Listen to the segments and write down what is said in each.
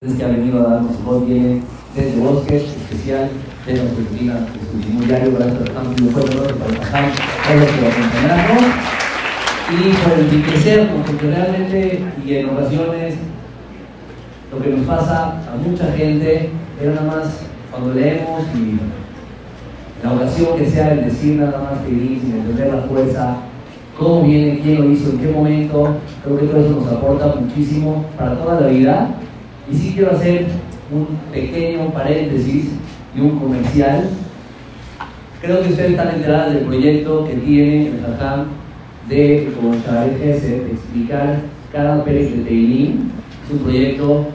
que ha venido a darnos voz viene desde Bosques, especial de la oficina de diario para esto estamos muy fuerte para trabajar todos los que lo acompañamos. Y por enriquecer, porque realmente y en ocasiones lo que nos pasa a mucha gente es nada más cuando leemos y la ocasión que sea el decir nada más que sin entender la fuerza, cómo viene, quién lo hizo, en qué momento, creo que todo eso nos aporta muchísimo para toda la vida y sí quiero hacer un pequeño paréntesis y un comercial. Creo que ustedes están enterados del proyecto que tiene el Jajam de, como Shabbat de explicar cada Pérez de Teilim. Es un proyecto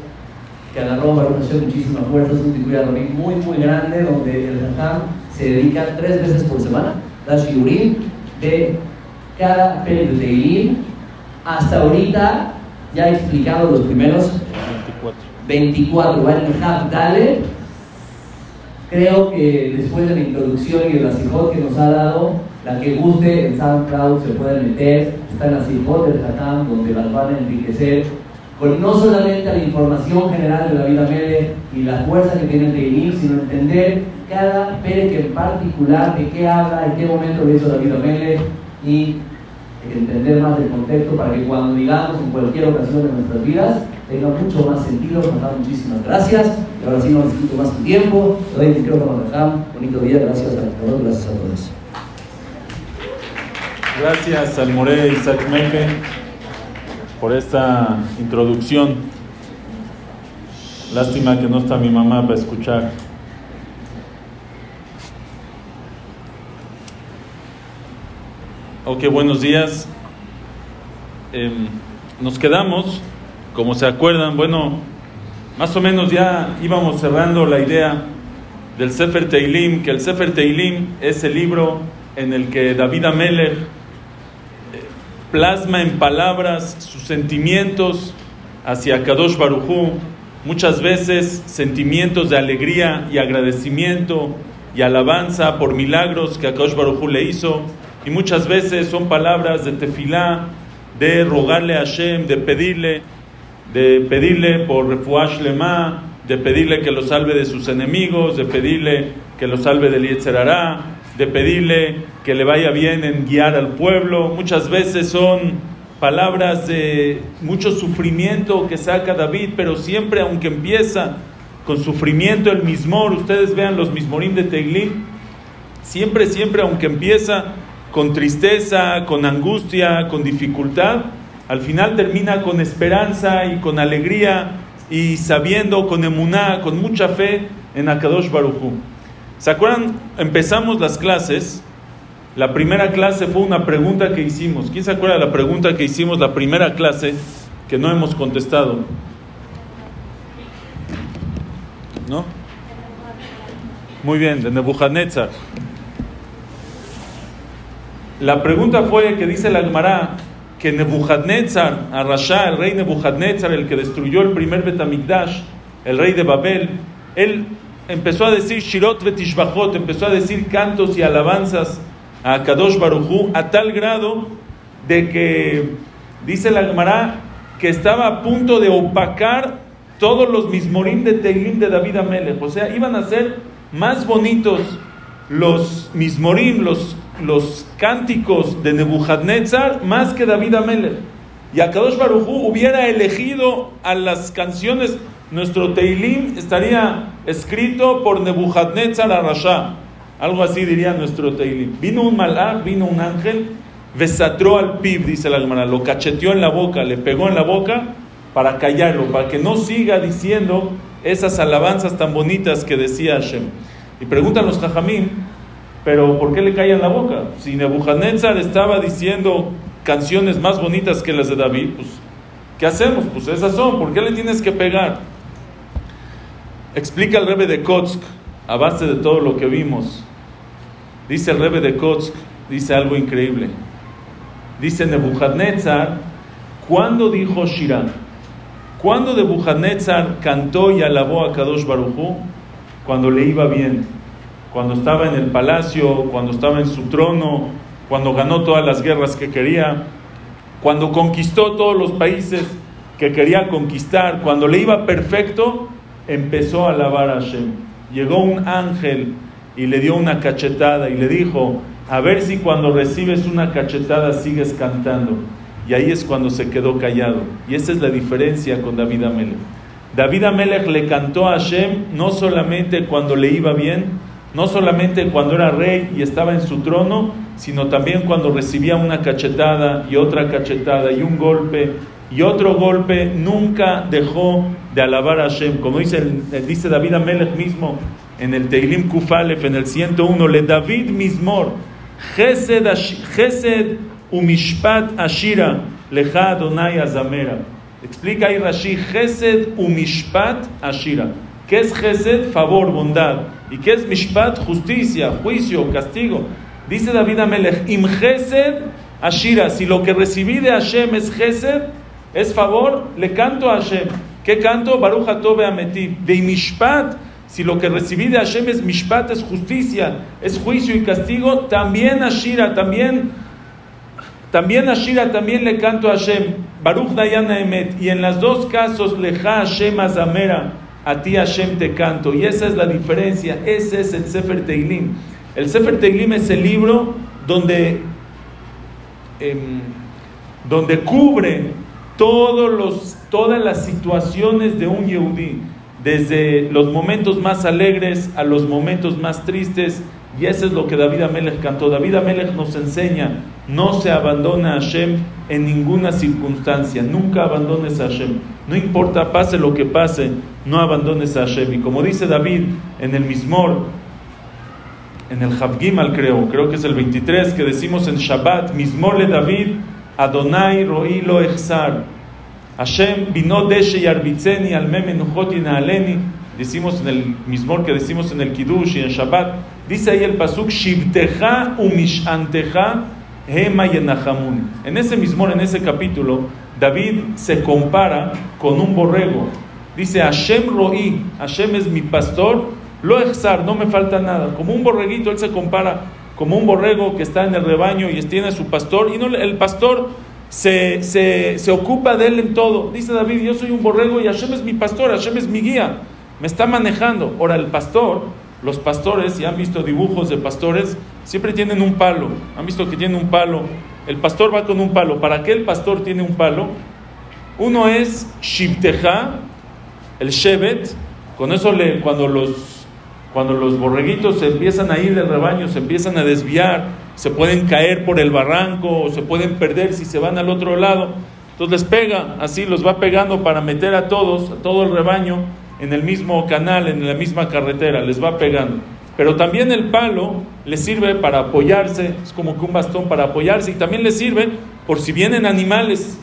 que agarró para hacer muchísima fuerza, es un circuito muy, muy grande, donde el Jajam se dedica tres veces por semana, la shiurim, de cada Pérez de Teilim. Hasta ahorita ya he explicado los primeros 24, ¿vale? Dale. Creo que después de la introducción y de la que nos ha dado, la que guste en SoundCloud se puede meter, está en la sijot del Hatam, donde las van a enriquecer con no solamente la información general de la vida Mele y la fuerza que tiene el Teilim, sino entender cada que en particular, de qué habla, en qué momento lo hizo la vida Mele y entender más del contexto para que cuando digamos en cualquier ocasión de nuestras vidas tenga mucho más sentido. Nos muchísimas gracias. Y ahora sí no necesito más tiempo. Le doy el micrófono a Bonito día. Gracias a todos. Gracias a todos. Gracias al More Isaac Meque por esta introducción. Lástima que no está mi mamá para escuchar. Ok, buenos días. Eh, nos quedamos como se acuerdan, bueno, más o menos ya íbamos cerrando la idea del Sefer Teilim, que el Sefer Teilim es el libro en el que David Amelech eh, plasma en palabras sus sentimientos hacia Kadosh Barujú, muchas veces sentimientos de alegría y agradecimiento y alabanza por milagros que Kadosh Barujú le hizo, y muchas veces son palabras de tefilá, de rogarle a Hashem, de pedirle de pedirle por refuash lema, de pedirle que lo salve de sus enemigos, de pedirle que lo salve del Yetzerará, de pedirle que le vaya bien en guiar al pueblo. Muchas veces son palabras de mucho sufrimiento que saca David, pero siempre, aunque empieza con sufrimiento el mismor, ustedes vean los mismorim de Teglim, siempre, siempre, aunque empieza con tristeza, con angustia, con dificultad, al final termina con esperanza y con alegría y sabiendo, con emuná, con mucha fe en Akadosh Baruchu. ¿Se acuerdan? Empezamos las clases. La primera clase fue una pregunta que hicimos. ¿Quién se acuerda de la pregunta que hicimos la primera clase que no hemos contestado? ¿No? Muy bien, de Nebuchadnezzar. La pregunta fue que dice la Gemara, que Nebuchadnezzar, Arashá, el rey Nebuchadnezzar, el que destruyó el primer Betamigdash, el rey de Babel, él empezó a decir Shirot Betishbachot, empezó a decir cantos y alabanzas a Kadosh Barujú a tal grado de que, dice la Gemara, que estaba a punto de opacar todos los mismorim de Teilim de David Amelech. O sea, iban a ser más bonitos los mismorim, los los cánticos de Nebuchadnezzar más que David Amelech. Y Akadosh Barujú hubiera elegido a las canciones, nuestro Teilim estaría escrito por Nebuchadnezzar Arashá. Algo así diría nuestro Teilim. Vino un malach, vino un ángel, besatró al pib, dice la Gemara, lo cacheteó en la boca, le pegó en la boca para callarlo, para que no siga diciendo esas alabanzas tan bonitas que decía Hashem. Y preguntan los jajamín, pero ¿por qué le cae en la boca? Si Nebuchadnezzar estaba diciendo canciones más bonitas que las de David, pues ¿qué hacemos? Pues esas son, ¿por qué le tienes que pegar? Explica el Rebe de Kotsk, a base de todo lo que vimos. Dice el Rebe de Kotsk, dice algo increíble. Dice Nebuchadnezzar, ¿cuándo dijo Shirah? ¿Cuándo Nebuchadnezzar cantó y alabó a Kadosh Barujú? Cuando le iba bien cuando estaba en el palacio, cuando estaba en su trono, cuando ganó todas las guerras que quería, cuando conquistó todos los países que quería conquistar, cuando le iba perfecto, empezó a alabar a Hashem. Llegó un ángel y le dio una cachetada y le dijo, a ver si cuando recibes una cachetada sigues cantando. Y ahí es cuando se quedó callado. Y esa es la diferencia con David Amelech. David Amelech le cantó a Hashem no solamente cuando le iba bien, no solamente cuando era rey y estaba en su trono, sino también cuando recibía una cachetada y otra cachetada y un golpe y otro golpe, nunca dejó de alabar a Hashem. Como dice, dice David Amelech mismo en el Teilim Kufalef, en el 101, le David mismor, Gesed umishpat ashira, leja Adonai azamera. Explica ahí Rashi, Gesed umishpat ashira. ¿Qué es Gesed? Favor, bondad. ¿Y qué es Mishpat? Justicia, juicio, castigo. Dice David Amelech, Im Gesed Ashira, si lo que recibí de Hashem es Gesed, es favor, le canto a Hashem. ¿Qué canto? Baruch Atobe Ameti. De Mishpat, si lo que recibí de Hashem es Mishpat, es justicia, es juicio y castigo, también Ashira, también, también Ashira, también le canto a Hashem. Baruch Dayana Emet. Y en los dos casos, Leja Hashem Azamera a ti Hashem te canto. Y esa es la diferencia, ese es el Sefer Teilim. El Sefer Teilim es el libro donde, em, donde cubre todos los, todas las situaciones de un Yehudí, desde los momentos más alegres a los momentos más tristes. Y eso es lo que David Amelech cantó. David Amelech nos enseña, no se abandona a Hashem en ninguna circunstancia, nunca abandones a Hashem. No importa, pase lo que pase, no abandones a Hashem. Y como dice David en el Mismor, en el Havgimal creo, creo que es el 23, que decimos en Shabbat, Mismor le David, Adonai ro'i lo echzar. Hashem vino deshe y arbitzeni al memenuchot y naaleni. Decimos en el Mismor que decimos en el Kiddush y en Shabbat. Dice ahí el Pasuk, Shivteja umishanteja hema yenahamuni. En ese Mismor, en ese capítulo, David se compara con un borrego. Dice, Hashem ro'i, Hashem es mi pastor, lo exar, no me falta nada. Como un borreguito, él se compara como un borrego que está en el rebaño y tiene a su pastor, y no, el pastor se, se, se, ocupa de él en todo. Dice David, yo soy un borrego y Hashem es mi pastor, Hashem es mi guía, me está manejando. Ahora el pastor, los pastores, si han visto dibujos de pastores, siempre tienen un palo. Han visto que tienen un palo. El pastor va con un palo. ¿Para qué el pastor tiene un palo? Uno es Shibteja, el Shevet. Con eso cuando los cuando los borreguitos se empiezan a ir del rebaño, se empiezan a desviar, se pueden caer por el barranco o se pueden perder si se van al otro lado. Entonces les pega, así los va pegando para meter a todos, a todo el rebaño, en el mismo canal, en la misma carretera, les va pegando. Pero también el palo les sirve para apoyarse, es como que un bastón para apoyarse, y también les sirve por si vienen animales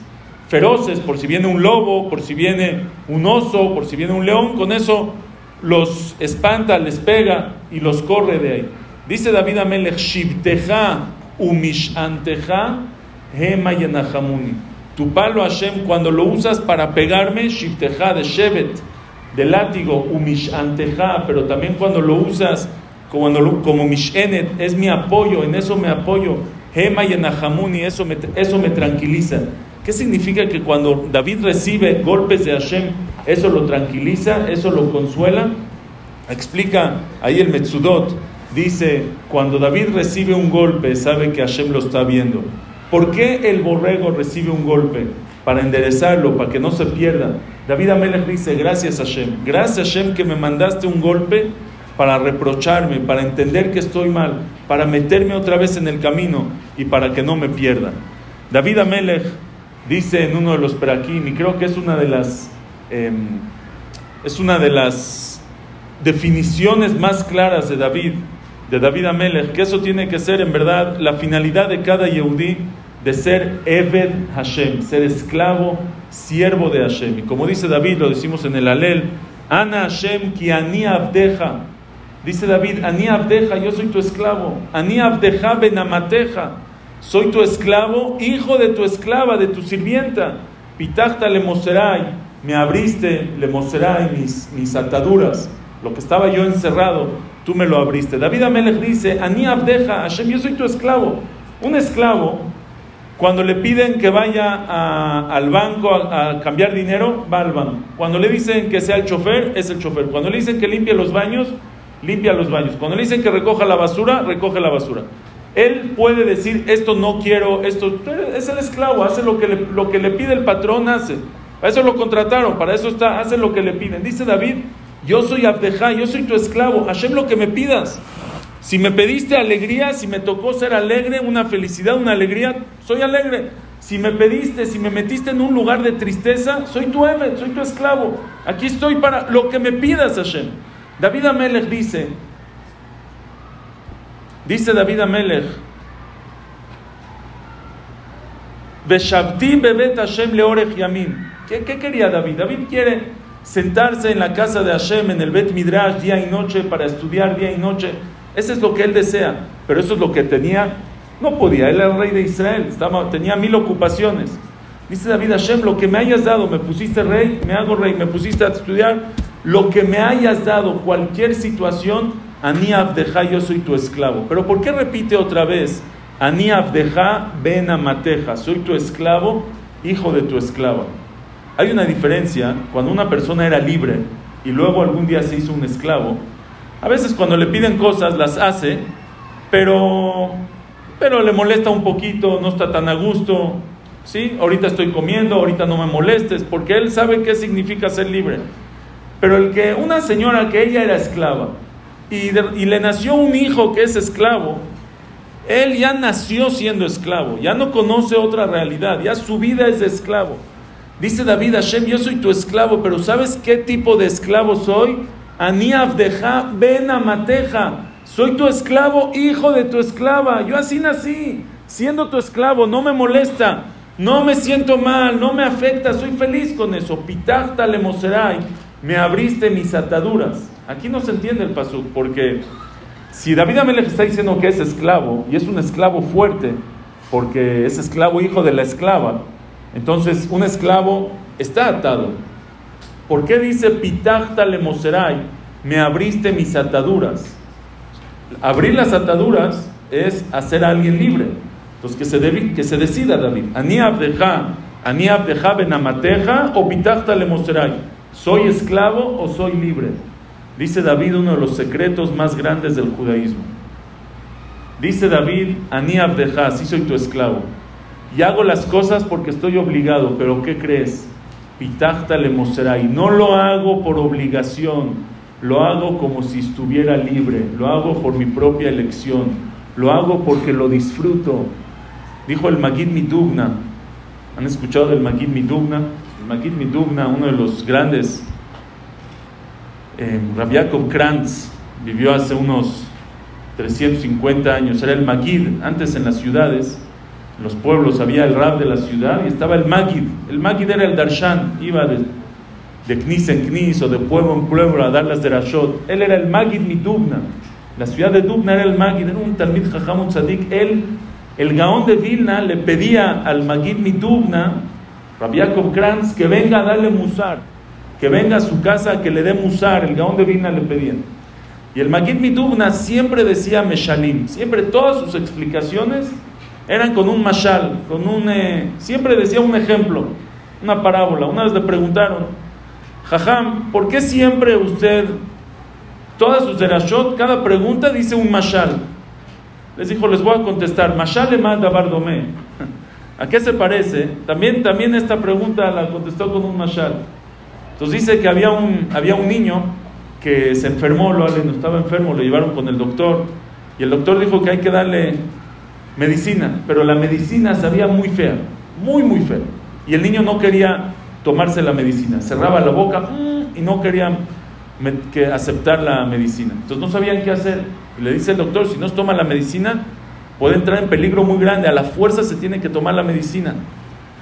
feroces, por si viene un lobo, por si viene un oso, por si viene un león, con eso los espanta, les pega y los corre de ahí. Dice David Amelech, Shibteja umishanteja hema yenahamuni. Tu palo Hashem, cuando lo usas para pegarme, Shibteja de Shevet, de látigo, umishanteja, pero también cuando lo usas como, como mishenet, es mi apoyo, en eso me apoyo. Hema yenahamuni, eso me, eso me tranquiliza. ¿Qué significa que cuando David recibe golpes de Hashem, eso lo tranquiliza, eso lo consuela? Explica ahí el Metzudot, dice, cuando David recibe un golpe, sabe que Hashem lo está viendo. ¿Por qué el borrego recibe un golpe? Para enderezarlo, para que no se pierda. David Amelech dice, gracias Hashem, gracias Hashem que me mandaste un golpe para reprocharme, para entender que estoy mal, para meterme otra vez en el camino y para que no me pierda. David Amelech dice en uno de los perakim, y creo que es una de las, em, es una de las definiciones más claras de David, de David Amelech, que eso tiene que ser en verdad la finalidad de cada Yehudí de ser Eved Hashem, ser esclavo, siervo de Hashem. Y como dice David, lo decimos en el Alel, Ana Hashem ki ani abdeja. Dice David, ani abdeja, yo soy tu esclavo. Ani abdeja benamateja. Soy tu esclavo, hijo de tu esclava, de tu sirvienta. Pitachta le moserai, me abriste le moserai mis, mis ataduras. Lo que estaba yo encerrado, tú me lo abriste. David Amelech dice, Ani Abdeja, Hashem, yo soy tu esclavo. Un esclavo, Cuando le piden que vaya al banco a, cambiar dinero, va al banco. Cuando le dicen que sea el chofer, es el chofer. Cuando le dicen que limpie los baños, limpia los baños. Cuando le dicen que recoja la basura, recoge la basura. Él puede decir, esto no quiero, esto es el esclavo, hace lo que le, lo que le pide el patrón, hace. Para eso lo contrataron, para eso está, hace lo que le piden. Dice David, yo soy Abdejá, yo soy tu esclavo, Hashem lo que me pidas. Si me pediste alegría, si me tocó ser alegre, una felicidad, una alegría, soy alegre. Si me pediste, si me metiste en un lugar de tristeza, soy tu Emet, soy tu esclavo. Aquí estoy para lo que me pidas, Hashem. David Amelech dice, dice David Amelech, bebet Hashem leorech yamin. ¿Qué, ¿Qué quería David? David quiere sentarse en la casa de Hashem, en el Bet Midrash, día y noche, para estudiar día y noche. Eso es lo que él desea, pero eso es lo que tenía. No podía, él era el rey de Israel, estaba, tenía mil ocupaciones. Dice David Hashem, lo que me hayas dado, me pusiste rey, me hago rey, me pusiste a estudiar, lo que me hayas dado, cualquier situación, Ani Abdeja, yo soy tu esclavo. Pero ¿por qué repite otra vez? Ani Abdeja, ben Amateja, soy tu esclavo, hijo de tu esclava. Hay una diferencia cuando una persona era libre y luego algún día se hizo un esclavo a veces cuando le piden cosas las hace, pero, pero le molesta un poquito, no está tan a gusto. ¿sí? Ahorita estoy comiendo, ahorita no me molestes, porque él sabe qué significa ser libre. Pero el que una señora que ella era esclava y, le nació un hijo que es esclavo, él ya nació siendo esclavo, ya no conoce otra realidad, ya su vida es de esclavo. Dice David Hashem, yo soy tu esclavo, pero ¿sabes qué tipo de esclavo soy? Ani Abdeja ben Amateja. Soy tu esclavo, hijo de tu esclava. Yo así nací, siendo tu esclavo, no me molesta, no me siento mal, no me afecta, soy feliz con eso. Pitachta le me abriste mis ataduras. Aquí no se entiende el pasuk, porque si David Amelech está diciendo que es esclavo, y es un esclavo fuerte, porque es esclavo hijo de la esclava, entonces un esclavo está atado. ¿Por qué dice Pitachta le moserai? Me abriste mis ataduras. Abrir las ataduras es hacer a alguien libre. Entonces que se, que se decida David. Ani abdeja, ani abdeja o pitachta le moserai. ¿Soy esclavo o soy libre? Dice David uno de los secretos más grandes del judaísmo. Dice David, ani abdeja, sí soy tu esclavo. Y hago las cosas porque estoy obligado, pero ¿qué crees? Pitachta le y No lo hago por obligación, lo hago como si estuviera libre, lo hago por mi propia elección, lo hago porque lo disfruto. Dijo el Magid Midugna, ¿han escuchado del Magid Midugna? El Magid Midugna, uno de los grandes, eh, Rabiakov Krantz, vivió hace unos 350 años, era el Magid, antes en las ciudades los pueblos había el rab de la ciudad y estaba el magid. El magid era el darshan, iba de, knis en knis o de pueblo en pueblo a dar las derashot. Él era el magid Dubna. La ciudad de Dubna era el magid, era un talmid jajam, tzadik. Él, el gaón de Vilna, le pedía al magid Midubna, Rabbi Kranz, que venga a darle musar, que venga a su casa, que le dé musar. El gaón de Vilna le pedía. Y el magid Midubna siempre decía meshalim, siempre todas sus explicaciones eran con un mashal, con un... Eh, siempre decía un ejemplo, una parábola. Una vez le preguntaron, Jajam, ¿por qué siempre usted, todas sus derashot, cada pregunta dice un mashal? Les dijo, les voy a contestar, mashal emad bardome. ¿A qué se parece? También, también esta pregunta la contestó con un mashal. Entonces dice que había un, había un niño que se enfermó, lo, estaba enfermo, lo llevaron con el doctor y el doctor dijo que hay que darle medicina, pero la medicina sabía muy fea, muy, muy fea. Y el niño no quería tomarse la medicina, cerraba la boca mm, y no quería que aceptar la medicina. Entonces no sabían qué hacer. Y le dice el doctor, si no toma la medicina, puede entrar en peligro muy grande, a la fuerza se tiene que tomar la medicina.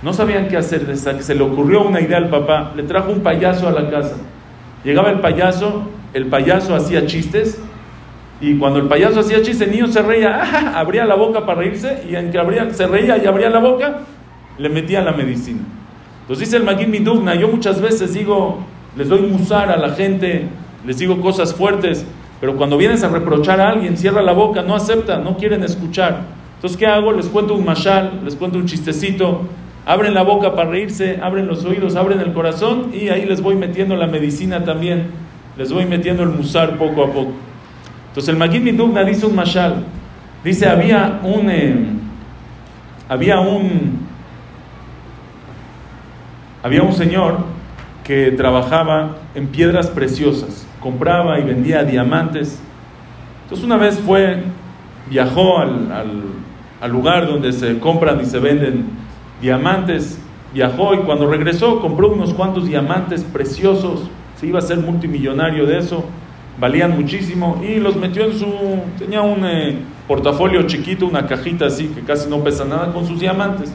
No sabían qué hacer, se le ocurrió una idea al papá, le trajo un payaso a la casa. Llegaba el payaso, el payaso hacía chistes y cuando el payaso hacía chiste, el niño se reía, abría la boca para reírse, y en que se reía y abría la boca, le metía la medicina. Entonces dice el Magid Midugna, yo muchas veces digo, les doy musar a la gente, les digo cosas fuertes, pero cuando vienes a reprochar a alguien, cierra la boca, no acepta, no quieren escuchar. Entonces, ¿qué hago? Les cuento un mashal, les cuento un chistecito, abren la boca para reírse, abren los oídos, abren el corazón y ahí les voy metiendo la medicina también, les voy metiendo el musar poco a poco. Entonces, el Magid Midugna dice un mashal, dice, había un, eh, había un, había un señor que trabajaba en piedras preciosas, compraba y vendía diamantes. Entonces una vez fue, viajó al, al, lugar donde se compran y se venden diamantes, viajó y cuando regresó compró unos cuantos diamantes preciosos, se iba a ser multimillonario de eso, valían muchísimo y los metió en su, tenía un eh, portafolio chiquito, una cajita así que casi no pesa nada con sus diamantes.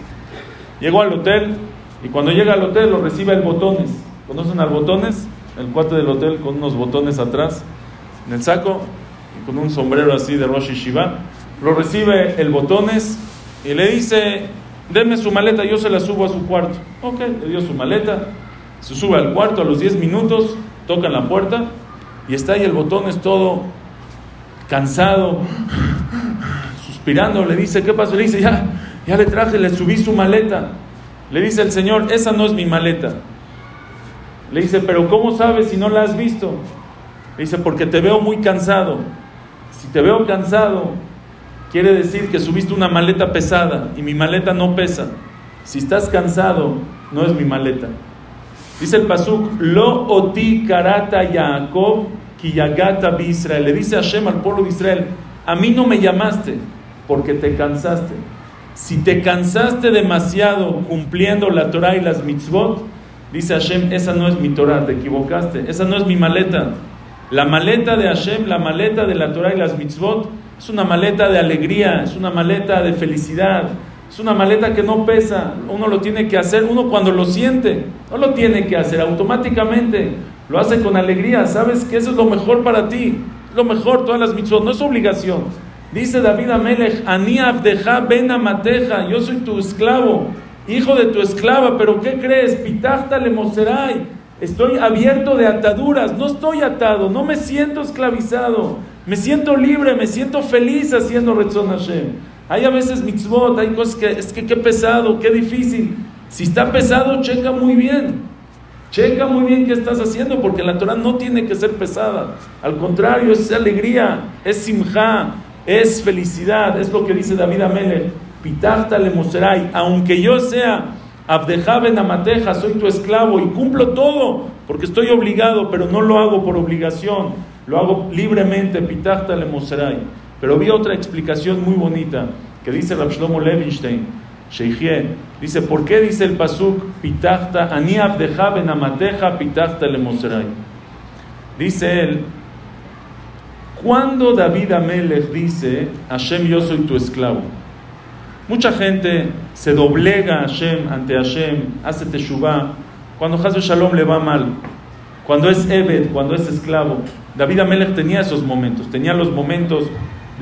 Llegó al hotel y cuando llega al hotel lo recibe el botones. ¿Conocen al botones? El cuate del hotel con unos botones atrás en el saco y con un sombrero así de Rosh Shiva. Lo recibe el botones y le dice, denme su maleta, yo se la subo a su cuarto. Ok, le dio su maleta, se sube al cuarto a los 10 minutos, toca la puerta y está ahí el botones todo cansado, suspirando, le dice, ¿qué pasó? Le dice, ya, ya le traje, le subí su maleta. Le dice el Señor, esa no es mi maleta. Le dice, pero ¿cómo sabes si no la has visto? Le dice, porque te veo muy cansado. Si te veo cansado, quiere decir que subiste una maleta pesada y mi maleta no pesa. Si estás cansado, no es mi maleta. Dice el pasuk, lo oti karata Yaakov kiyagata Israel. Le dice Hashem al pueblo de Israel, a mí no me llamaste porque te cansaste. Si te cansaste demasiado cumpliendo la Torah y las mitzvot, Dice Hashem, esa no es mi Torah, te equivocaste, esa no es mi maleta. La maleta de Hashem, la maleta de la Torah y las mitzvot, es una maleta de alegría, es una maleta de felicidad, es una maleta que no pesa, uno lo tiene que hacer, uno cuando lo siente, no lo tiene que hacer automáticamente, lo hace con alegría, sabes que eso es lo mejor para ti, lo mejor, todas las mitzvot, no es obligación. Dice David Amelech, Ani abdeja ben amateja, yo soy tu esclavo, hijo de tu esclava, pero ¿qué crees? Pitachta le moserai. Estoy abierto de ataduras, no estoy atado, no me siento esclavizado, me siento libre, me siento feliz haciendo Retzon Hashem. Hay a veces mitzvot, hay cosas que es que qué pesado, qué difícil. Si está pesado, checa muy bien. Checa muy bien qué estás haciendo, porque la Torah no tiene que ser pesada. Al contrario, es alegría, es simja, es felicidad, es lo que dice David Amelech. Pitachta le moserai, aunque yo sea Abdejaben Amateja, soy tu esclavo y cumplo todo, porque estoy obligado, pero no lo hago por obligación, lo hago libremente, Pitachta le moserai. Pero vi otra explicación muy bonita que dice Rav Shlomo Levinstein, Sheikhie, dice, ¿por qué dice el pasuk Pitachta, ani Abdejaben Amateja, Pitachta le? Dice él, cuando David Amelech dice, Hashem, yo soy tu esclavo, Mucha gente se doblega a Hashem, ante Hashem, hace teshuvah, cuando Hazbe Shalom le va mal, cuando es Ebed, cuando es esclavo. David Amelech tenía esos momentos, tenía los momentos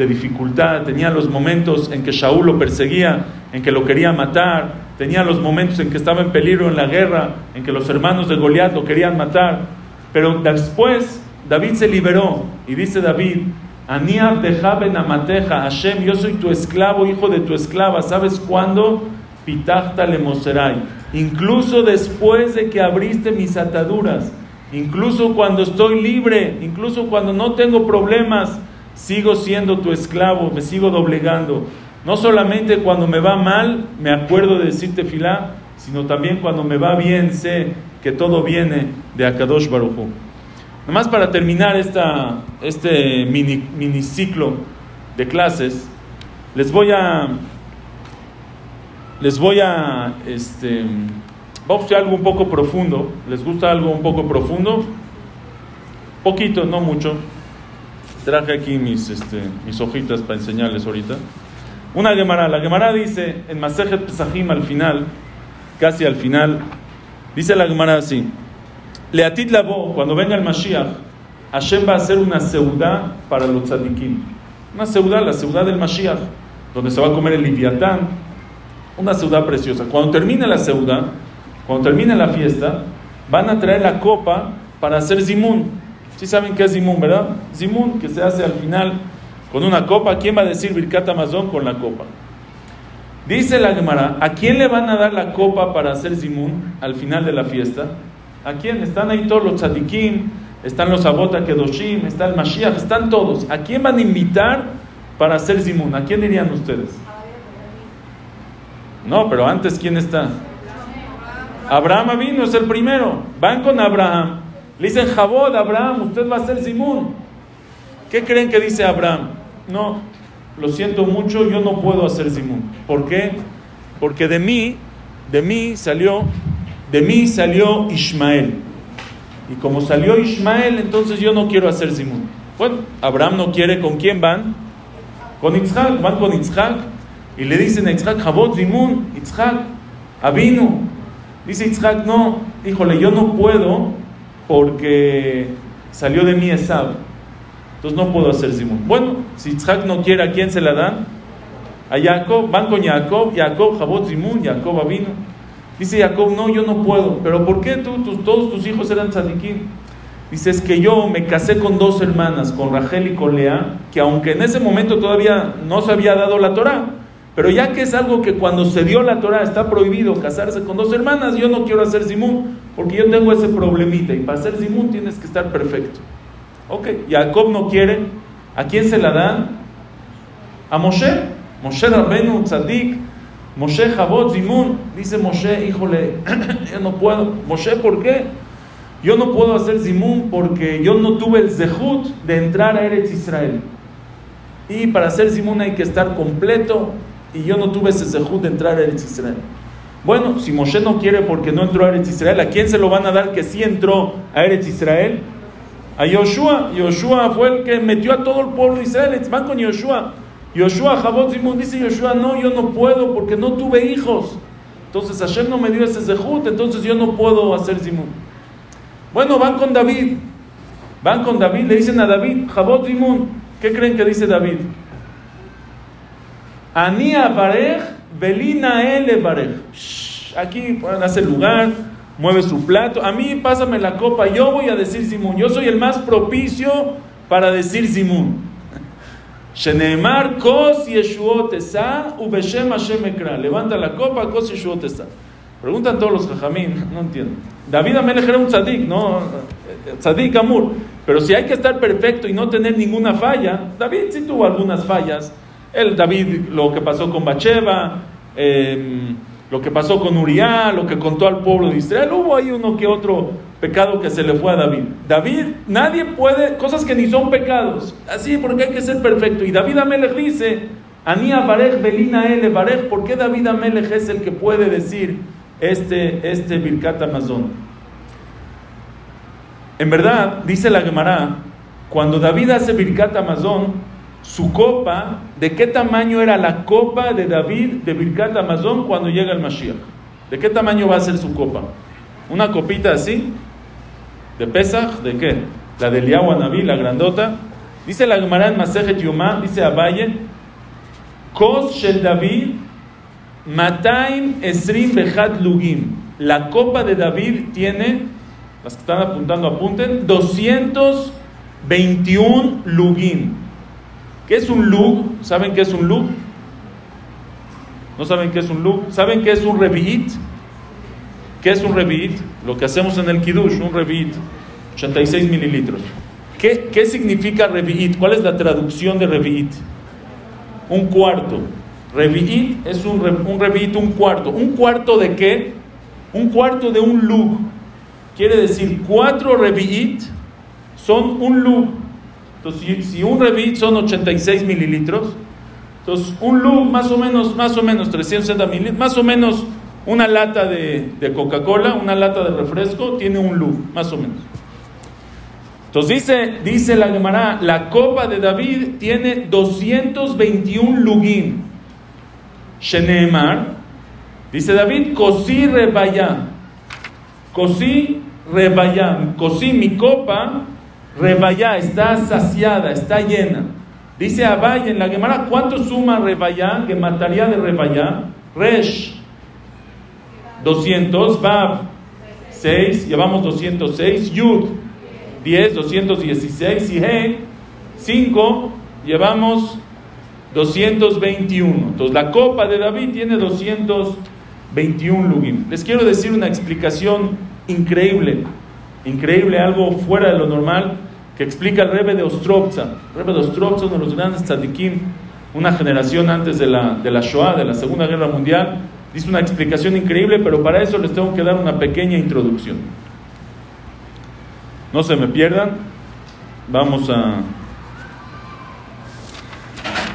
de dificultad, tenía los momentos en que Shaul lo perseguía, en que lo quería matar, tenía los momentos en que estaba en peligro en la guerra, en que los hermanos de Goliat lo querían matar. Pero después David se liberó y dice David, Aniab de amateja, Hashem, yo soy tu esclavo, hijo de tu esclava. ¿Sabes cuándo? Pitachta le moserai. Incluso después de que abriste mis ataduras, incluso cuando estoy libre, incluso cuando no tengo problemas, sigo siendo tu esclavo, me sigo doblegando. No solamente cuando me va mal, me acuerdo de decirte filá, sino también cuando me va bien, sé que todo viene de Akadosh Baruchu. Nomás para terminar esta, este mini, mini ciclo de clases, les voy a. Les voy a. Este, vamos a algo un poco profundo. ¿Les gusta algo un poco profundo? Poquito, no mucho. Traje aquí mis, este, mis hojitas para enseñarles ahorita. Una Gemara. La Gemara dice en Masejet Pesachim al final, casi al final, dice la Gemara así. Leatit Labo, cuando venga el Mashiach, Hashem va a hacer una seudá para los tzadikim. Una seudá, la seudá del Mashiach, donde se va a comer el Liviatán. Una seudá preciosa. Cuando termine la seudá, cuando termine la fiesta, van a traer la copa para hacer zimun. ¿Sí saben qué es zimun, verdad? Zimun, que se hace al final con una copa. ¿Quién va a decir Birkat Amazon con la copa? Dice la Gemara, ¿a quién le van a dar la copa para hacer Zimun al final de la fiesta? ¿A quién? Están ahí todos los tzadikim, están los Abota Kedoshim, está el Mashiach, están todos. ¿A quién van a invitar para hacer Zimun? ¿A quién dirían ustedes? No, pero antes, ¿quién está? Abraham vino, es el primero. Van con Abraham. Le dicen, Jabod, Abraham, usted va a ser Zimun. ¿Qué creen que dice Abraham? No, lo siento mucho, yo no puedo hacer Zimun. ¿Por qué? Porque de mí, de mí salió, de mí salió Ismael. Y como salió Ismael, entonces yo no quiero hacer Zimun. Bueno, Abraham no quiere, ¿con quién van? Con Itzhak, van con Itzhak. Y le dicen a Itzhak, Jabot Zimun, Itzhak, Abinu. Dice Itzhak, no, híjole, yo no puedo porque salió de mí Esab. Entonces no puedo hacer Zimun. Bueno, si Itzhak no quiere, ¿a quién se la dan? A Jacob, van con Jacob, Jacob, Jabot Zimun, Jacob Abino. Dice Jacob, no, yo no puedo. ¿Pero por qué tú, todos tus hijos eran tzadikim? Dice, es que yo me casé con dos hermanas, con Rachel y con Lea, que aunque en ese momento todavía no se había dado la Torah, pero ya que es algo que cuando se dio la Torah está prohibido casarse con dos hermanas, yo no quiero hacer Zimun, porque yo tengo ese problemita, y para hacer Zimun tienes que estar perfecto. Ok, Jacob no quiere. ¿A quién se la dan? A Moshe. Moshe Rabenu, Tzadik. Moshe Jabot, Zimun. Dice Moshe, híjole, yo no puedo. Moshe, ¿por qué? Yo no puedo hacer Zimun porque yo no tuve el zehut de entrar a Eretz Israel. Y para hacer Zimun hay que estar completo. Y yo no tuve ese zehut de entrar a Eretz Israel. Bueno, si Moshe no quiere porque no entró a Eretz Israel, ¿a quién se lo van a dar que sí entró a Eretz Israel? a Yoshua. Yoshua fue el que metió a todo el pueblo de Israel. Van con Yoshua. Yoshua, Jabot Zimun, dice Yoshua, no, yo no puedo porque no tuve hijos. Entonces Hashem no me dio ese zehut, entonces yo no puedo hacer Zimun. Bueno, van con David. Van con David, le dicen a David, Jabot Zimun. ¿Qué creen que dice David? Ania Barej, Belina Barej. Aquí hacer lugar mueve su plato. A mí pásame la copa, yo voy a decir Simón. Yo soy el más propicio para decir Simón. Sheneemar kos yeshuot ubeshem Hashem ekra. Levanta la copa, kos yeshuot Preguntan todos los jajamín, no entiendo. David Amelech era un tzadik, no, tzadik amur. Pero si hay que estar perfecto y no tener ninguna falla, David sí tuvo algunas fallas. El David, lo que pasó con Bacheva, eh, lo que pasó con Uriah, lo que contó al pueblo de Israel, hubo ahí uno que otro pecado que se le fue a David. David, nadie puede, cosas que ni son pecados, así porque hay que ser perfecto. Y David Amelech dice, Anía Barej Belina Ele Barej, ¿por qué David Amelech es el que puede decir este, este Birkat Amazon? En verdad, dice la Gemara, cuando David hace Birkat Amazon, su copa, ¿de qué tamaño era la copa de David de Birkat Amazon cuando llega el Mashiach? ¿De qué tamaño va a ser su copa? ¿Una copita así? ¿De Pesach? ¿De qué? La del Naví, la grandota. Dice la Gemara en Masejet dice Abaye, Kos Shel David, Mataim Esrim Bejat Lugim. La copa de David tiene, las que están apuntando apunten, 221 lugim. ¿Qué es un lug? ¿Saben qué es un lug? ¿No saben qué es un lug? ¿Saben qué es un revi'it? ¿Qué es un revi'it? Lo que hacemos en el kiddush, un revi'it, 86 mililitros. ¿Qué, ¿Qué significa revi'it? ¿Cuál es la traducción de revi'it? Un cuarto. Revi'it es un, un revi'it, un cuarto. ¿Un cuarto de qué? Un cuarto de un lug. Quiere decir, cuatro revi'it son un lug. Entonces, si, un revit son 86 mililitros, entonces un lug más o menos, más o menos 360 mililitros, más o menos una lata de, Coca-Cola, una lata de refresco, tiene un lug, más o menos. Entonces dice, dice la Gemara, la copa de David tiene 221 lugim. Sheneemar, dice David, cosí rebaya, cosí rebaya, cosí mi copa Rebayá está saciada, está llena. Dice Abay en la Gemara, ¿cuánto suma Rebayá? Que mataría de Rebayá. Resh, 200. Bab, 6. Llevamos 206. Yud, 10, 216. Y He, 5. Llevamos 221. Entonces la copa de David tiene 221 lugim. Les quiero decir una explicación increíble, increíble, algo fuera de lo normal, que explica el Rebbe de Ostrovza. El Rebbe de Ostrovza, uno de los grandes tzadikim, una generación antes de la, de la Shoah, de la Segunda Guerra Mundial, dice una explicación increíble, pero para eso les tengo que dar una pequeña introducción. No se me pierdan, vamos a...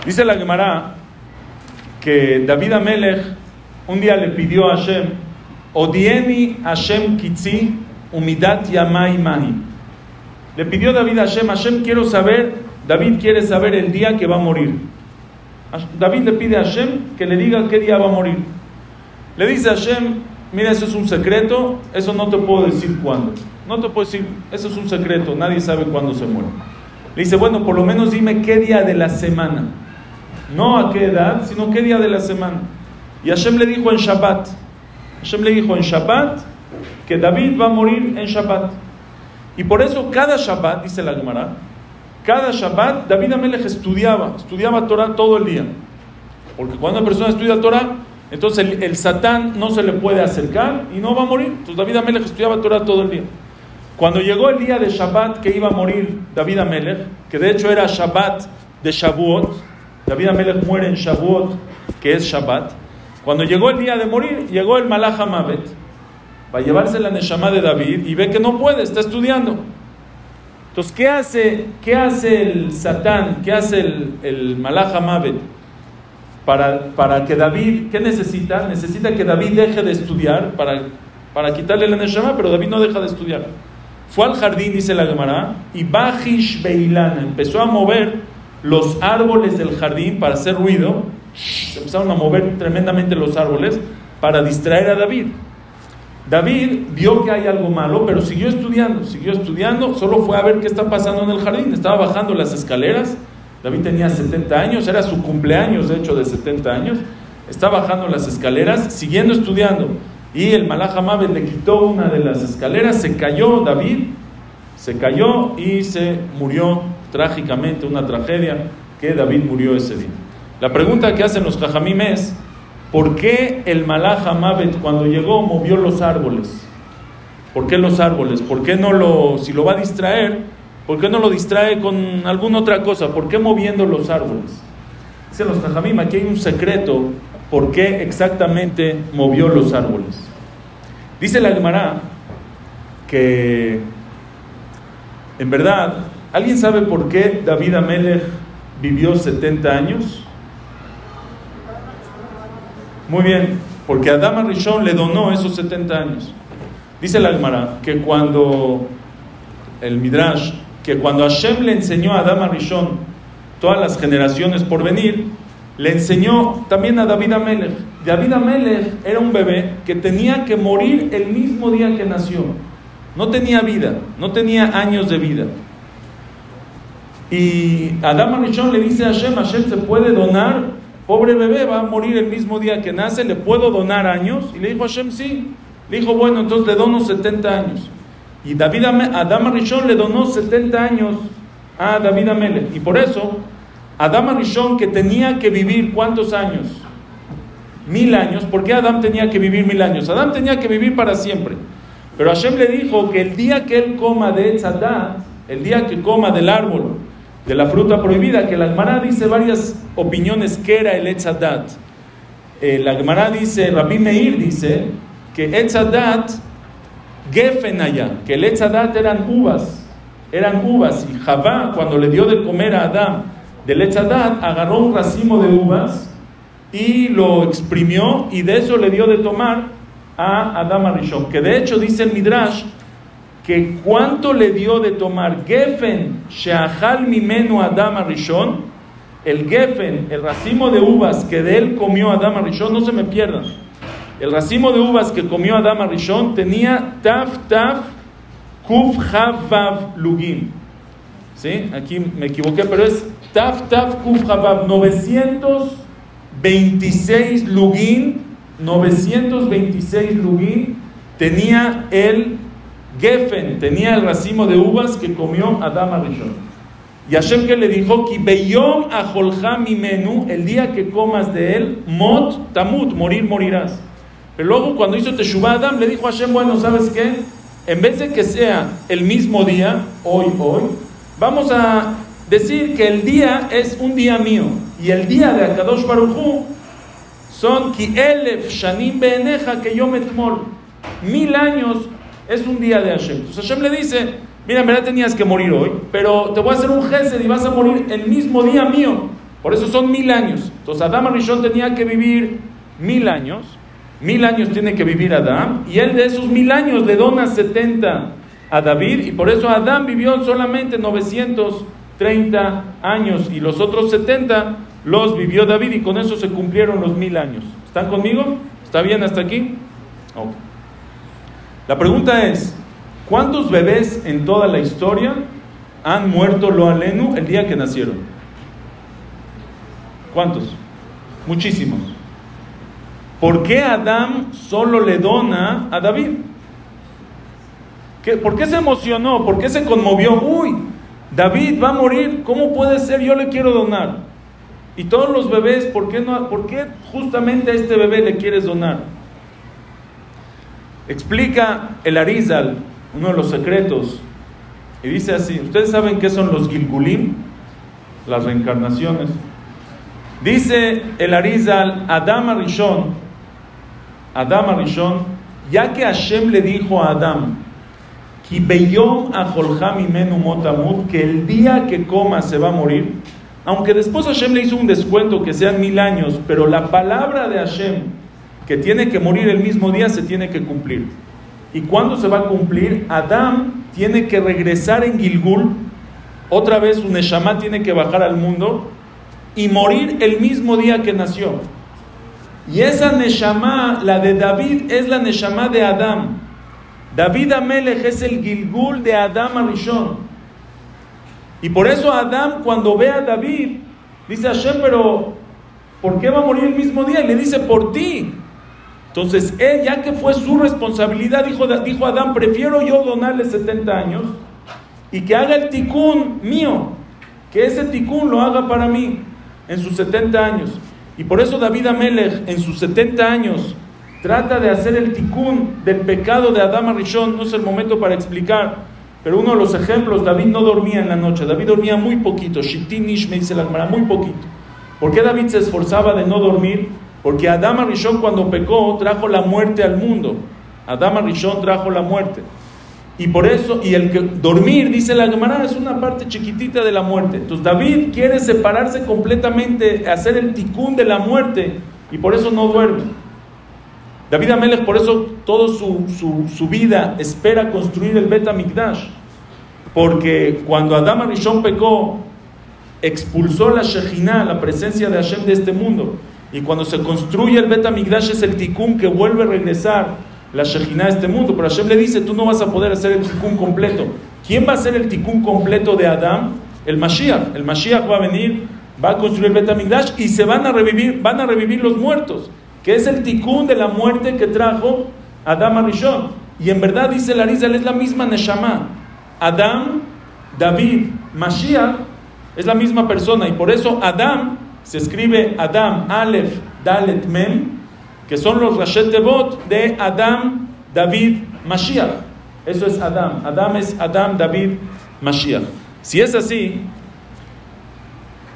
Dice la Gemara que David Amelech un día le pidió a Hashem, Odieni Hashem Kitzi Umidat Yamai Mahi. Le pidió David a Hashem, Hashem quiero saber, David quiere saber el día que va a morir. David le pide a Hashem que le diga qué día va a morir. Le dice a Hashem, mira, eso es un secreto, eso no te puedo decir cuándo. No te puedo decir, eso es un secreto, nadie sabe cuándo se muere. Le dice, bueno, por lo menos dime qué día de la semana. No a qué edad, sino qué día de la semana. Y Hashem le dijo en Shabbat. Hashem le dijo en Shabbat que David va a morir en Shabbat. Y por eso cada Shabbat, dice la Gemara, cada Shabbat David Amelech estudiaba, estudiaba Torah todo el día. Porque cuando una persona estudia Torah, entonces el, Satán no se le puede acercar y no va a morir. Entonces David Amelech estudiaba Torah todo el día. Cuando llegó el día de Shabbat que iba a morir David Amelech, que de hecho era Shabbat de Shavuot, David Amelech muere en Shavuot, que es Shabbat. Cuando llegó el día de morir, llegó el Malach Mavet para llevarse la Neshama de David y ve que no puede, está estudiando. Entonces, ¿qué hace, qué hace el Satán? ¿Qué hace el, el? Para, para que David, ¿qué necesita? Necesita que David deje de estudiar para, para quitarle la Neshama, pero David no deja de estudiar. Fue al jardín, dice la Gemara, y Bajish Beilana empezó a mover los árboles del jardín para hacer ruido. Se empezaron a mover tremendamente los árboles para distraer a David. David vio que hay algo malo, pero siguió estudiando, siguió estudiando, solo fue a ver qué está pasando en el jardín. Estaba bajando las escaleras, David tenía 70 años, era su cumpleaños de hecho de 70 años, está bajando las escaleras, siguiendo estudiando. Y el Malach Amabel le quitó una de las escaleras, se cayó David, se cayó y se murió trágicamente, una tragedia, que David murió ese día. La pregunta que hacen los Jajamim es, ¿por qué el Malach Amabet cuando llegó movió los árboles? ¿Por qué los árboles? ¿Por qué no lo, si lo va a distraer, por qué no lo distrae con alguna otra cosa? ¿Por qué moviendo los árboles? Dicen los Jajamim, aquí hay un secreto, ¿por qué exactamente movió los árboles? Dice la Gemara que en verdad, ¿alguien sabe por qué David Amelech vivió 70 años? Muy bien, porque Adama Rishon le donó esos 70 años. Dice la Gemara que cuando el Midrash, que cuando Hashem le enseñó a Adama Rishon todas las generaciones por venir, le enseñó también a David Amelech. David Amelech era un bebé que tenía que morir el mismo día que nació. No tenía vida, no tenía años de vida. Y Adam Arishon le dice a Hashem, Hashem se puede donar, pobre bebé va a morir el mismo día que nace, ¿le puedo donar años? Y le dijo a Hashem, sí. Le dijo, bueno, entonces le dono 70 años. Y David, Adam Arishon le donó 70 años a David Amelech. Y por eso, Adam Arishon que tenía que vivir cuántos años? Mil años. ¿Por qué Adam tenía que vivir mil años? Adam tenía que vivir para siempre. Pero Hashem le dijo que el día que él coma de Etzadat, el día que coma del árbol, de la fruta prohibida, que la Gemara dice varias opiniones que era el Etzadat. Eh, la Gemara dice, Rabbi Meir dice, que Etzadat, Gefen allá, que el Etzadat eran uvas, eran uvas, y Javá, cuando le dio de comer a Adán del Etzadat, agarró un racimo de uvas y lo exprimió, y de eso le dio de tomar a Adam Arishon, que de hecho dice el Midrash que cuánto le dio de tomar Gefen Sheahal Mimenu Adam Arishon, el Gefen, el racimo de uvas que de él comió Adam Arishon, no se me pierdan. El racimo de uvas que comió Adam Arishon tenía Taf Taf Kuf Havav Lugim. ¿Sí? Aquí me equivoqué, pero es Taf Taf Kuf Havav 926 Lugim 926 lugim tenía el gefen, tenía el racimo de uvas que comió Adam Arishon. Y Hashem le dijo, Ki beyom mimenu, el día que comas de él, mot tamut, morir morirás. Pero luego cuando hizo Teshuvah Adam, le dijo a Hashem, bueno, ¿sabes qué? En vez de que sea el mismo día, hoy, hoy, vamos a decir que el día es un día mío. Y el día de Akadosh Baruchu son Ki elef shanim beeneja que yo me Mil años es un día de Hashem. Entonces Hashem le dice, mira, en verdad tenías que morir hoy, pero te voy a hacer un gesed y vas a morir el mismo día mío. Por eso son mil años. Entonces Adam Rishon tenía que vivir mil años. Mil años tiene que vivir Adam. Y él de esos mil años le dona 70 a David. Y por eso Adán vivió solamente 930 años. Y los otros 70 los vivió David. Y con eso se cumplieron los mil años. ¿Están conmigo? ¿Está bien hasta aquí? La pregunta es, ¿cuántos bebés en toda la historia han muerto lo alenu el día que nacieron? ¿Cuántos? Muchísimos. ¿Por qué Adán solo le dona a David? ¿Por qué se emocionó? ¿Por qué se conmovió? Uy, David va a morir, ¿cómo puede ser? Yo le quiero donar. Y todos los bebés, ¿por qué, no, ¿por qué justamente a este bebé le quieres donar? Explica el Arizal, uno de los secretos, y dice así, ¿ustedes saben qué son los Gilgulim? Las reencarnaciones. Dice el Arizal, Adam Arishon, Adam Arishon, ya que Hashem le dijo a Adam, que el día que coma se va a morir, aunque después Hashem le hizo un descuento que sean mil años, pero la palabra de Hashem que tiene que morir el mismo día, se tiene que cumplir. ¿Y cuándo se va a cumplir? Adán tiene que regresar en Gilgul, otra vez su Neshama tiene que bajar al mundo y morir el mismo día que nació. Y esa Neshama, la de David, es la Neshama de Adán. David Amelech es el Gilgul de Adán Arishon. Y por eso Adán, cuando ve a David, dice a Hashem, pero ¿por qué va a morir el mismo día? Y le dice, por ti. Entonces, él, ya que fue su responsabilidad, dijo, dijo Adán, prefiero yo donarle 70 años y que haga el ticún mío, que ese ticún lo haga para mí en sus 70 años. Y por eso David Amelech en sus 70 años trata de hacer el ticún del pecado de Adán Arishon. No es el momento para explicar, pero uno de los ejemplos, David no dormía en la noche, David dormía muy poquito, Shitinish me dice la muy poquito. ¿Por qué David se esforzaba de no dormir? Porque Adama Rishon cuando pecó trajo la muerte al mundo. Adama Rishon trajo la muerte. Y por eso, y el que dormir, dice la Gemara, es una parte chiquitita de la muerte. Entonces David quiere separarse completamente, hacer el ticún de la muerte, y por eso no duerme. David Amelech, por eso toda su, vida espera construir el Bet Mikdash. Porque cuando Adama Rishon pecó, expulsó la Shejinah, la presencia de Hashem de este mundo. Y cuando se construye el Bet es el tikkun que vuelve a regresar la Shejina de este mundo. Pero Hashem le dice, tú no vas a poder hacer el tikkun completo. ¿Quién va a hacer el tikkun completo de Adam? El Mashiach. El Mashiach va a venir, va a construir el Bet y se van a revivir, van a revivir los muertos. Que es el tikkun de la muerte que trajo Adam Arishon. Y en verdad dice Larizal, es la misma Neshama. Adam, David, Mashiach es la misma persona. Y por eso Adam se escribe Adam, Aleph, Dalet, Mem, que son los Rashet Tevot de Adam, David, Mashiach. Eso es Adam. Adam es Adam, David, Mashiach. Si es así,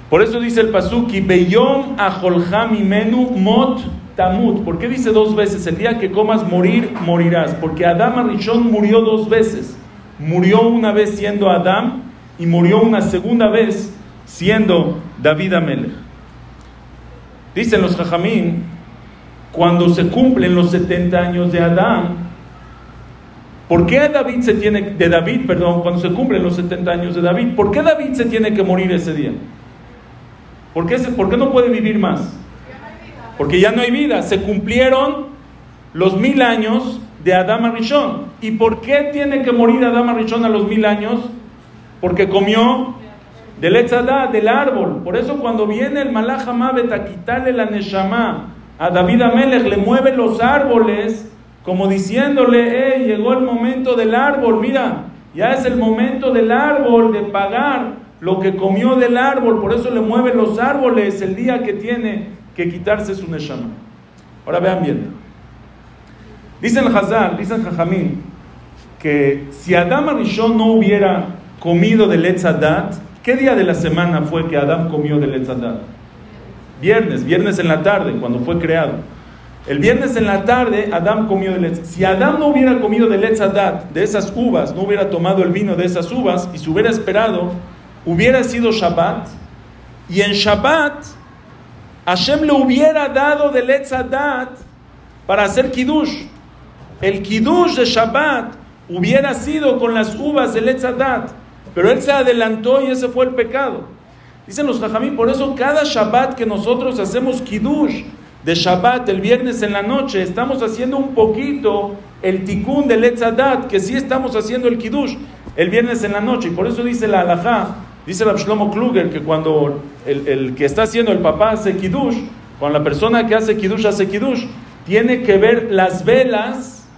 por eso dice el Pasuki, Beyom menu mot tamut. ¿Por qué dice dos veces? El día que comas morir, morirás. Porque Adam Arishon murió dos veces. Murió una vez siendo Adam y murió una segunda vez siendo David Amelech. Dicen los jajamín, cuando se cumplen los 70 años de Adán, ¿por qué David se tiene, de David, perdón, cuando se cumplen los 70 años de David, ¿por qué David se tiene que morir ese día? ¿Por qué, ¿Por qué no puede vivir más? Porque ya no hay vida, se cumplieron los mil años de Adán Arishon. ¿Y por qué tiene que morir Adán Arishon a los mil años? Porque comió del Etzadá, del árbol. Por eso cuando viene el Malach a quitarle la Neshama a David Amelech, le mueve los árboles, como diciéndole, hey, llegó el momento del árbol, mira, ya es el momento del árbol de pagar lo que comió del árbol, por eso le mueve los árboles el día que tiene que quitarse su neshama. Ahora vean bien. Dicen Hazal, dicen Jajamín, que si Adam Arishon no hubiera comido del Etzadat, ¿qué día de la semana fue que Adam comió del Etzadat? Viernes, viernes en la tarde, cuando fue creado. El viernes en la tarde, Adam comió del Etzadat. Si Adam no hubiera comido del Etzadat, de esas uvas, no hubiera tomado el vino de esas uvas y se hubiera esperado, hubiera sido Shabbat. Y en Shabbat, Hashem le hubiera dado del Etzadat para hacer Kiddush. El Kiddush de Shabbat hubiera sido con las uvas del Etzadat. Pero él se adelantó y ese fue el pecado. Dicen los Jajamí, por eso cada Shabbat que nosotros hacemos Kiddush de Shabbat el viernes en la noche, estamos haciendo un poquito el tikkun del Etzadat, que sí estamos haciendo el Kiddush el viernes en la noche. Y por eso dice la Alajá, dice el Shlomo Kluger, que cuando el, el, que está haciendo el papá hace Kiddush, cuando la persona que hace Kiddush hace Kiddush, tiene que ver las velas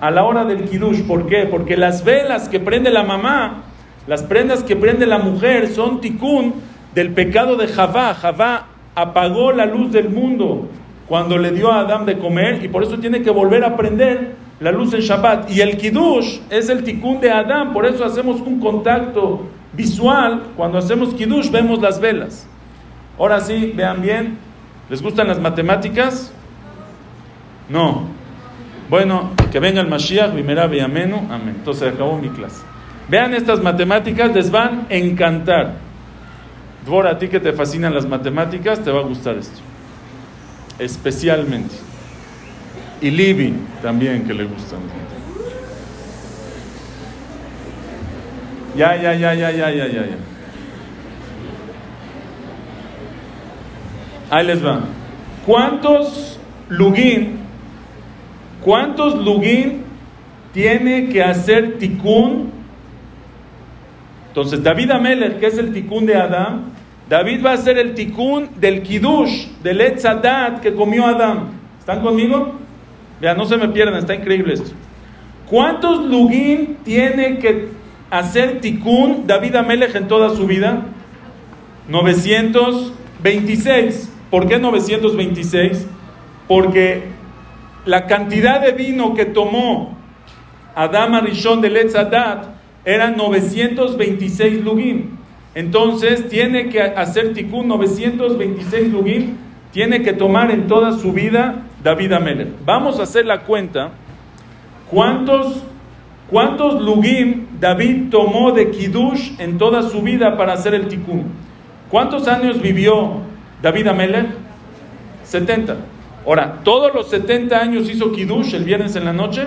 a la hora del Kiddush. ¿Por qué? Porque las velas que prende la mamá, las prendas que prende la mujer son tikkun del pecado de Javá. Javá apagó la luz del mundo cuando le dio a Adán de comer y por eso tiene que volver a prender la luz en Shabbat. Y el Kiddush es el tikkun de Adán, por eso hacemos un contacto visual. Cuando hacemos Kiddush vemos las velas. Ahora sí, vean bien. ¿Les gustan las matemáticas? No. Bueno, que venga el Mashiach, Bimera. Amén. Entonces acabó mi clase. Vean estas matemáticas, les van a encantar. Dvora, a ti que te fascinan las matemáticas, te va a gustar esto. Especialmente. Y Libby también, que le gustan. Ya, ya, ya, ya, ya, ya, ya, ya. Ahí les va. ¿Cuántos lugin, cuántos lugin tiene que hacer tikkun? Entonces, David Amelech, que es el tikkun de Adam, David va a hacer el tikkun del kiddush, del etzadat que comió Adam. ¿Están conmigo? Vean, no se me pierdan, está increíble esto. ¿Cuántos lugin tiene que hacer tikkun David Amelech en toda su vida? 926. ¿Por qué 926? Porque la cantidad de vino que tomó Adam Arishon del Etzadat eran 926 lugim. Entonces tiene que hacer tikkun 926 lugim, tiene que tomar en toda su vida David Amelech. Vamos a hacer la cuenta. ¿Cuántos, cuántos lugim David tomó de Kiddush en toda su vida para hacer el tikkun? ¿Cuántos años vivió David Amelech? 70. Ahora, ¿todos los 70 años hizo Kiddush el viernes en la noche?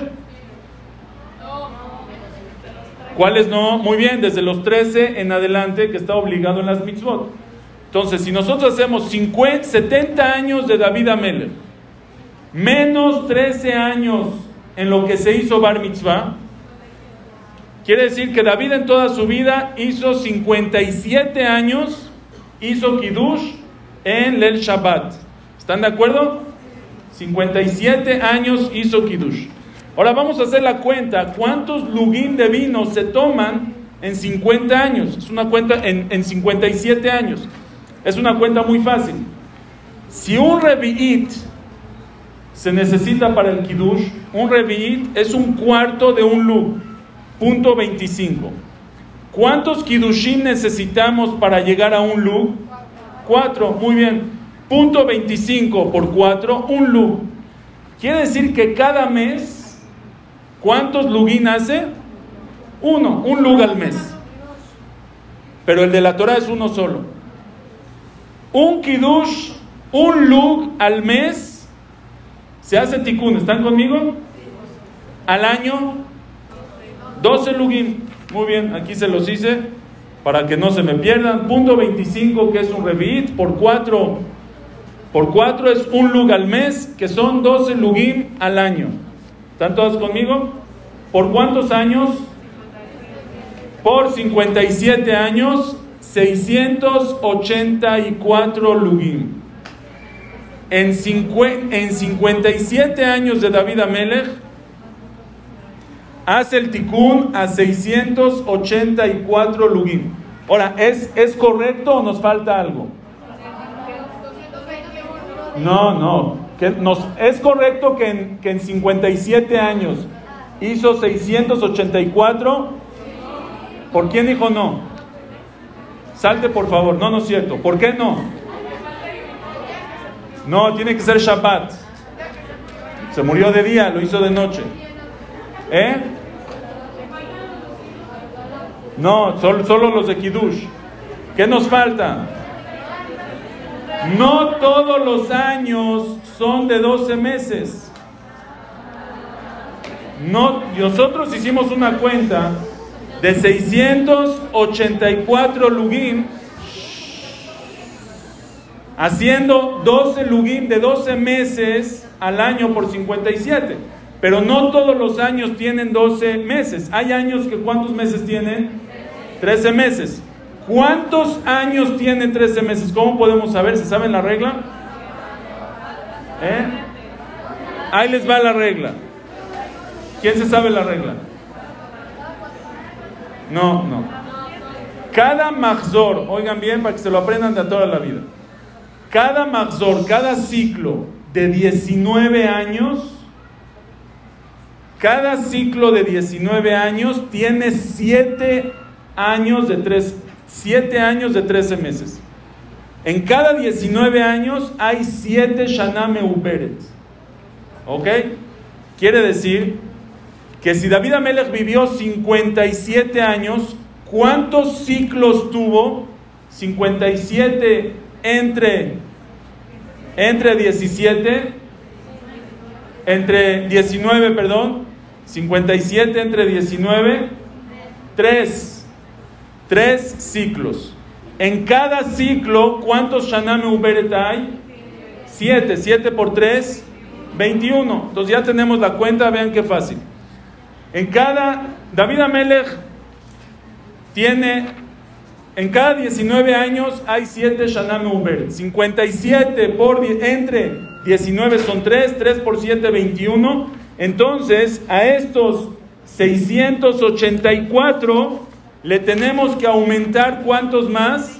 ¿Cuáles no? Muy bien, desde los 13 en adelante que está obligado en las mitzvot. Entonces, si nosotros hacemos 50, 70 años de David Amelech, menos 13 años en lo que se hizo Bar Mitzvah, quiere decir que David en toda su vida hizo 57 años, hizo Kiddush en el Shabbat. ¿Están de acuerdo? 57 años hizo Kiddush. Ahora vamos a hacer la cuenta. ¿Cuántos lugim de vino se toman en 50 años? Es una cuenta en, en 57 años. Es una cuenta muy fácil. Si un revi'it se necesita para el kiddush, un revi'it es un cuarto de un lug, punto 25. ¿Cuántos kiddushim necesitamos para llegar a un lug? Cuatro, muy bien. Punto 25 por 4, un lug. Quiere decir que cada mes ¿Cuántos lugin hace? Uno, un lug al mes. Pero el de la Torah es uno solo. Un kiddush, un lug al mes, se hace tikkun. ¿Están conmigo? Al año, 12 lugin. Muy bien, aquí se los hice para que no se me pierdan. Punto 25, que es un revit, por 4. Por 4 es un lug al mes, que son 12 lugim al año. ¿Están todos conmigo? ¿Por cuántos años? Por 57 años, 684 lugim. En, en 57 años de David Amelech, hace el tikkun a 684 lugim. Ahora, ¿es, ¿es correcto o nos falta algo? No, no. Es correcto que en, que en 57 años hizo 684. ¿Por quién dijo no? Salte por favor. No, no es cierto. ¿Por qué no? No, tiene que ser Shabbat. Se murió de día, lo hizo de noche. ¿Eh? No, solo, solo los de Kiddush. ¿Qué nos falta? No todos los años son de 12 meses. No, nosotros hicimos una cuenta de 684 lugim, haciendo 12 lugim de 12 meses al año por 57. Pero no todos los años tienen 12 meses. Hay años que ¿cuántos meses tienen? 13 meses. ¿Cuántos años tienen 13 meses? ¿Cómo podemos saber? ¿Se saben la regla? ¿Eh? Ahí les va la regla. ¿Quién se sabe la regla? No, no. Cada mahzor, oigan bien para que se lo aprendan de toda la vida. Cada mahzor, cada ciclo de 19 años, cada ciclo de 19 años tiene 7 años de 3, 7 años de 13 meses. En cada 19 años hay 7 Shaname Uberet. ¿Ok? Quiere decir que si David Amelech vivió 57 años, ¿cuántos ciclos tuvo? 57 entre, entre 17, entre 19, perdón, 57 entre 19, 3, 3 ciclos. En cada ciclo, ¿cuántos Shaname Uberet hay? 7, 7 por 3, 21. Entonces ya tenemos la cuenta, vean qué fácil. En cada, David Amelech tiene, en cada 19 años hay 7 Shanam Uber. 57 por, entre 19 son 3, 3 por 7, 21. Entonces, a estos 684 le tenemos que aumentar cuántos más?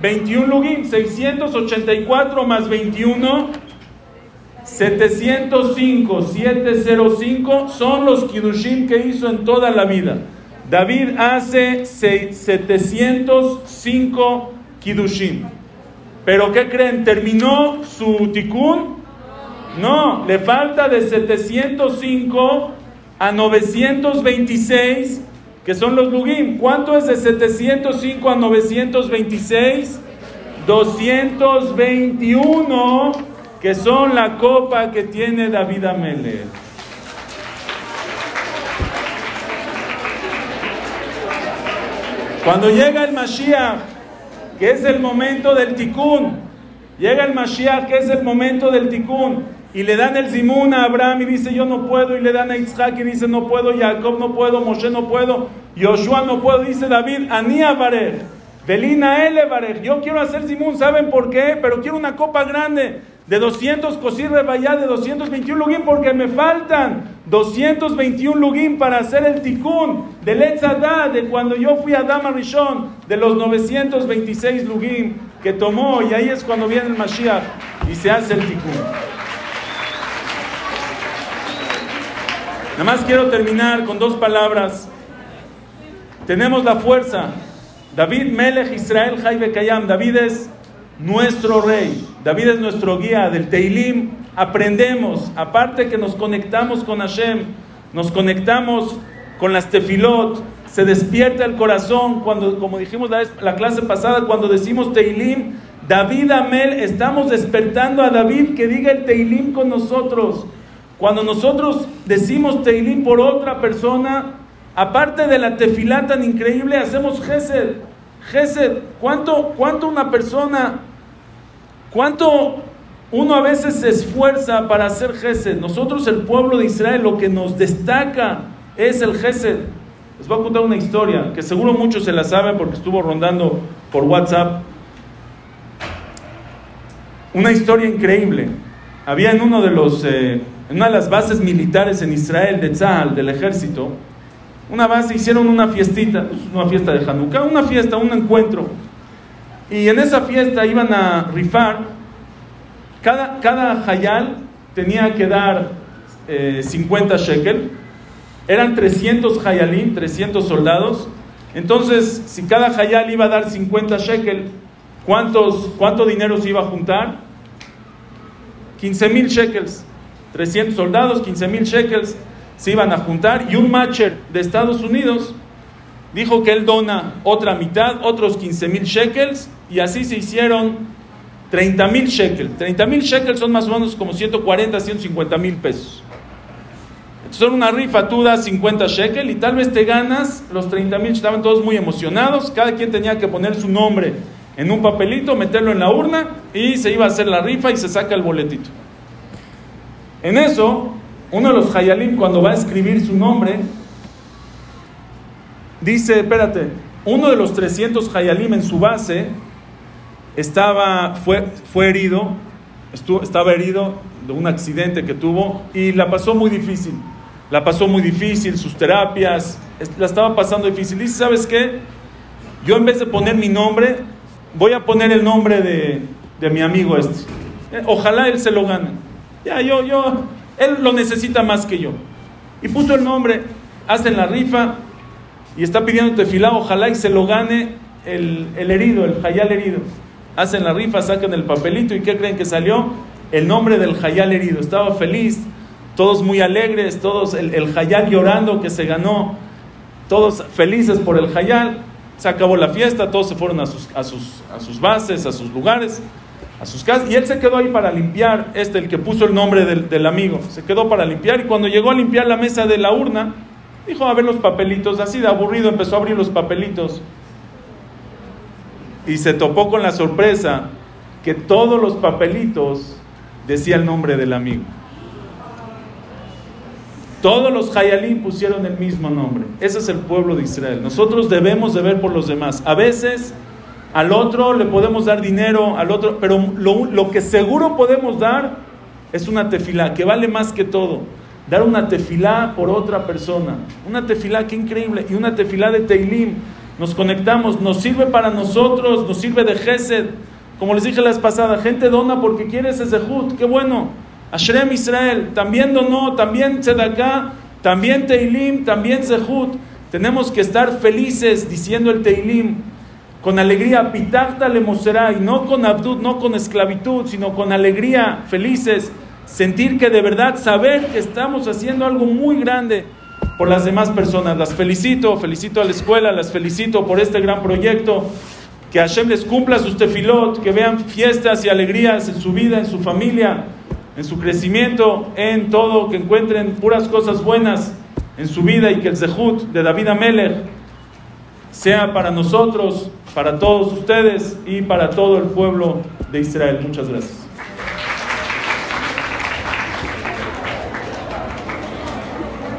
21 lugim. 684 más 21 705, 705 son los Kiddushim que hizo en toda la vida. David hace 705 Kiddushim. Pero ¿qué creen? ¿Terminó su tikkun? No, le falta de 705 a 926, que son los lugim. ¿Cuánto es de 705 a 926? 221 que son la copa que tiene David Amelech. Cuando llega el Mashiach, que es el momento del tikkun, llega el Mashiach, que es el momento del tikkun, y le dan el zimun a Abraham y dice yo no puedo, y le dan a Isaac y dice no puedo, Jacob no puedo, Moshe no puedo, Yoshua no puedo, dice David, Anía Barej, Belina Ele Barej, yo quiero hacer zimun, ¿saben por qué? Pero quiero una copa grande de 200 cosir vaya de 221 lugim, porque me faltan 221 lugim para hacer el tikkun del Etzadá, de cuando yo fui a Dama Rishon, de los 926 lugim que tomó, y ahí es cuando viene el Mashiach y se hace el tikkun. Nada más quiero terminar con dos palabras. Tenemos la fuerza. David Melech Israel Jaibe Kayam. David es nuestro rey. David es nuestro guía del Teilim. Aprendemos, aparte que nos conectamos con Hashem, nos conectamos con las tefilot, se despierta el corazón cuando, como dijimos la, la clase pasada, cuando decimos Teilim, David Amel, estamos despertando a David que diga el Teilim con nosotros. Cuando nosotros decimos Teilim por otra persona, aparte de la tefilá tan increíble, hacemos Gesed. Gesed, ¿cuánto, cuánto una persona ¿Cuánto uno a veces se esfuerza para hacer Gesed? Nosotros, el pueblo de Israel, lo que nos destaca es el Gesed. Les voy a contar una historia que seguro muchos se la saben porque estuvo rondando por WhatsApp. Una historia increíble. Había en uno de los, eh, en una de las bases militares en Israel de Tzal, del ejército, una base, hicieron una fiestita, una fiesta de Hanukkah, una fiesta, un encuentro. Y en esa fiesta iban a rifar, cada, cada hayal tenía que dar 50 eh, shekel, eran 300 hayalim, 300 soldados. Entonces, si cada hayal iba a dar 50 shekel, ¿cuántos, ¿cuánto dinero se iba a juntar? 15 mil shekels. 300 soldados, 15 mil shekels se iban a juntar y un matcher de Estados Unidos dijo que él dona otra mitad, otros 15 mil shekels y así se hicieron 30 mil shekels. 30 mil shekels son más o menos como 140, 150 mil pesos. Son una rifa, tú das 50 shekels y tal vez te ganas los 30 mil. Estaban todos muy emocionados, cada quien tenía que poner su nombre en un papelito, meterlo en la urna y se iba a hacer la rifa y se saca el boletito. En eso, uno de los Hayalim, cuando va a escribir su nombre, dice: Espérate, uno de los 300 Hayalim en su base estaba, fue, fue herido, estuvo, estaba herido de un accidente que tuvo y la pasó muy difícil. La pasó muy difícil, sus terapias, la estaba pasando difícil. Dice: ¿Sabes qué? Yo en vez de poner mi nombre, voy a poner el nombre de, de mi amigo este. Eh, ojalá él se lo gane. Ya, yo, yo, él lo necesita más que yo. Y puso el nombre, hacen la rifa y está pidiendo tefilá, ojalá y se lo gane el, herido, el hayal herido. Hacen la rifa, sacan el papelito y ¿qué creen que salió? El nombre del hayal herido. Estaba feliz, todos muy alegres, todos el, el hayal llorando que se ganó, todos felices por el hayal. Se acabó la fiesta, todos se fueron a sus, a sus, a sus bases, a sus lugares a sus casas. Y él se quedó ahí para limpiar, este, el que puso el nombre del, del, amigo, se quedó para limpiar. Y cuando llegó a limpiar la mesa de la urna, dijo a ver los papelitos, así de aburrido empezó a abrir los papelitos. Y se topó con la sorpresa que todos los papelitos decían el nombre del amigo. Todos los Hayalim pusieron el mismo nombre. Ese es el pueblo de Israel. Nosotros debemos de ver por los demás. A veces al otro le podemos dar dinero, al otro, pero lo, que seguro podemos dar es una tefilá, que vale más que todo. Dar una tefilá por otra persona. Una tefilá, qué increíble. Y una tefilá de Teilim. Nos conectamos, nos sirve para nosotros, nos sirve de Gesed. Como les dije la vez pasada, gente dona porque quiere ese Zehut, qué bueno. Ashrem Israel, también donó, también Tzedaká, también Teilim, también Zehut. Tenemos que estar felices diciendo el Teilim con alegría, pitachta le y no con abdud, no con esclavitud, sino con alegría, felices, sentir que de verdad, saber que estamos haciendo algo muy grande por las demás personas. Las felicito, felicito a la escuela, las felicito por este gran proyecto. Que Hashem les cumpla sus tefilot, que vean fiestas y alegrías en su vida, en su familia, en su crecimiento, en todo, que encuentren puras cosas buenas en su vida y que el Zehut de David Amelech sea para nosotros, para todos ustedes y para todo el pueblo de Israel. Muchas gracias.